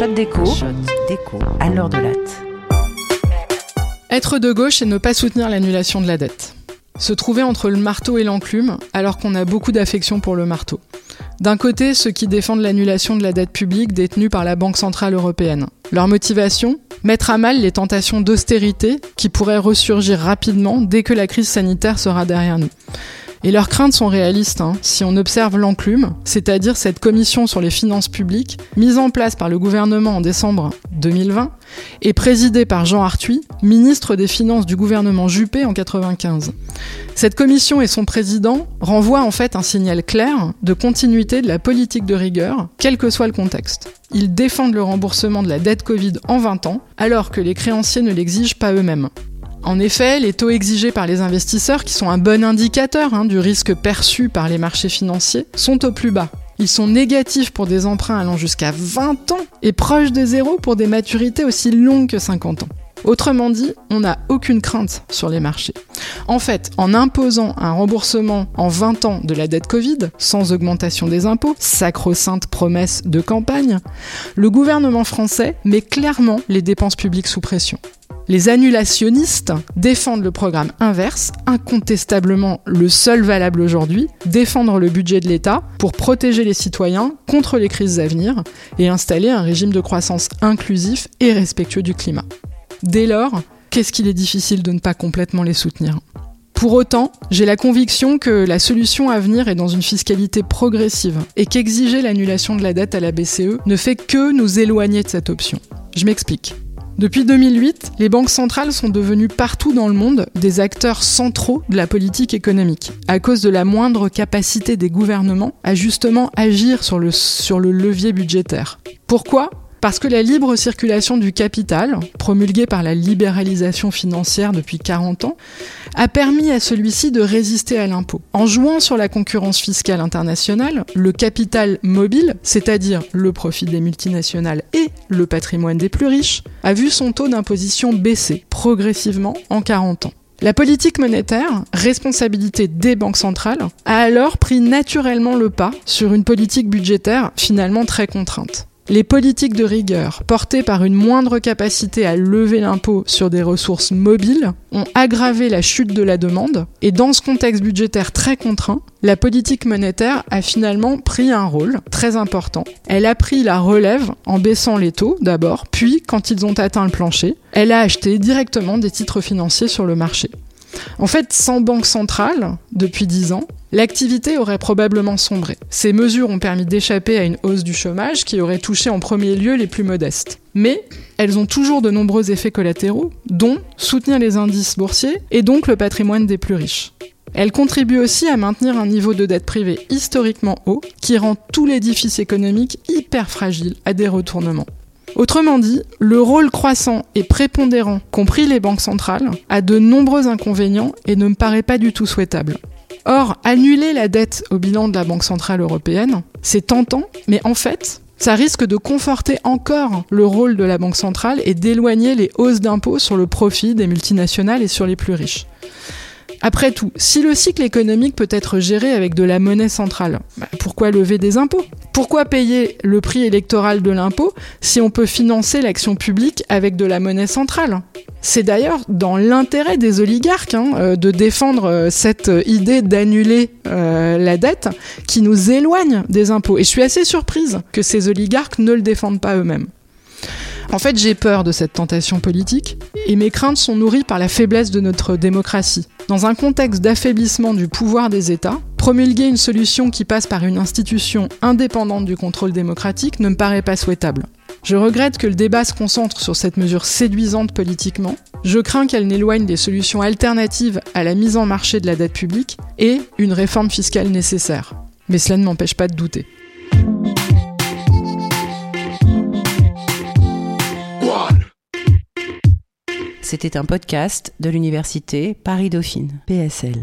Shot déco. Shot déco. À l'heure de latte. Être de gauche et ne pas soutenir l'annulation de la dette. Se trouver entre le marteau et l'enclume alors qu'on a beaucoup d'affection pour le marteau. D'un côté, ceux qui défendent l'annulation de la dette publique détenue par la Banque Centrale Européenne. Leur motivation? Mettre à mal les tentations d'austérité qui pourraient ressurgir rapidement dès que la crise sanitaire sera derrière nous. Et leurs craintes sont réalistes, hein. si on observe l'enclume, c'est-à-dire cette commission sur les finances publiques, mise en place par le gouvernement en décembre 2020, et présidée par Jean Arthuis, ministre des Finances du gouvernement Juppé en 95. Cette commission et son président renvoient en fait un signal clair de continuité de la politique de rigueur, quel que soit le contexte. Ils défendent le remboursement de la dette Covid en 20 ans, alors que les créanciers ne l'exigent pas eux-mêmes. En effet, les taux exigés par les investisseurs, qui sont un bon indicateur hein, du risque perçu par les marchés financiers, sont au plus bas. Ils sont négatifs pour des emprunts allant jusqu'à 20 ans et proches de zéro pour des maturités aussi longues que 50 ans. Autrement dit, on n'a aucune crainte sur les marchés. En fait, en imposant un remboursement en 20 ans de la dette Covid, sans augmentation des impôts, sacro-sainte promesse de campagne, le gouvernement français met clairement les dépenses publiques sous pression. Les annulationnistes défendent le programme inverse, incontestablement le seul valable aujourd'hui, défendre le budget de l'État pour protéger les citoyens contre les crises à venir et installer un régime de croissance inclusif et respectueux du climat. Dès lors, qu'est-ce qu'il est difficile de ne pas complètement les soutenir? Pour autant, j'ai la conviction que la solution à venir est dans une fiscalité progressive et qu'exiger l'annulation de la dette à la BCE ne fait que nous éloigner de cette option. Je m'explique. Depuis 2008, les banques centrales sont devenues partout dans le monde des acteurs centraux de la politique économique, à cause de la moindre capacité des gouvernements à justement agir sur le, sur le levier budgétaire. Pourquoi? Parce que la libre circulation du capital, promulguée par la libéralisation financière depuis 40 ans, a permis à celui-ci de résister à l'impôt. En jouant sur la concurrence fiscale internationale, le capital mobile, c'est-à-dire le profit des multinationales et le patrimoine des plus riches, a vu son taux d'imposition baisser progressivement en 40 ans. La politique monétaire, responsabilité des banques centrales, a alors pris naturellement le pas sur une politique budgétaire finalement très contrainte. Les politiques de rigueur, portées par une moindre capacité à lever l'impôt sur des ressources mobiles, ont aggravé la chute de la demande, et dans ce contexte budgétaire très contraint, la politique monétaire a finalement pris un rôle très important. Elle a pris la relève en baissant les taux d'abord, puis quand ils ont atteint le plancher, elle a acheté directement des titres financiers sur le marché. En fait, sans banque centrale, depuis 10 ans, l'activité aurait probablement sombré. Ces mesures ont permis d'échapper à une hausse du chômage qui aurait touché en premier lieu les plus modestes. Mais elles ont toujours de nombreux effets collatéraux, dont soutenir les indices boursiers et donc le patrimoine des plus riches. Elles contribuent aussi à maintenir un niveau de dette privée historiquement haut qui rend tout l'édifice économique hyper fragile à des retournements. Autrement dit, le rôle croissant et prépondérant, compris les banques centrales, a de nombreux inconvénients et ne me paraît pas du tout souhaitable. Or, annuler la dette au bilan de la Banque Centrale Européenne, c'est tentant, mais en fait, ça risque de conforter encore le rôle de la Banque Centrale et d'éloigner les hausses d'impôts sur le profit des multinationales et sur les plus riches. Après tout, si le cycle économique peut être géré avec de la monnaie centrale, bah, pourquoi lever des impôts? Pourquoi payer le prix électoral de l'impôt si on peut financer l'action publique avec de la monnaie centrale? C'est d'ailleurs dans l'intérêt des oligarques hein, euh, de défendre euh, cette idée d'annuler euh, la dette qui nous éloigne des impôts. Et je suis assez surprise que ces oligarques ne le défendent pas eux-mêmes. En fait, j'ai peur de cette tentation politique et mes craintes sont nourries par la faiblesse de notre démocratie. Dans un contexte d'affaiblissement du pouvoir des États, promulguer une solution qui passe par une institution indépendante du contrôle démocratique ne me paraît pas souhaitable. Je regrette que le débat se concentre sur cette mesure séduisante politiquement. Je crains qu'elle n'éloigne des solutions alternatives à la mise en marché de la dette publique et une réforme fiscale nécessaire. Mais cela ne m'empêche pas de douter. C'était un podcast de l'université Paris-Dauphine, PSL.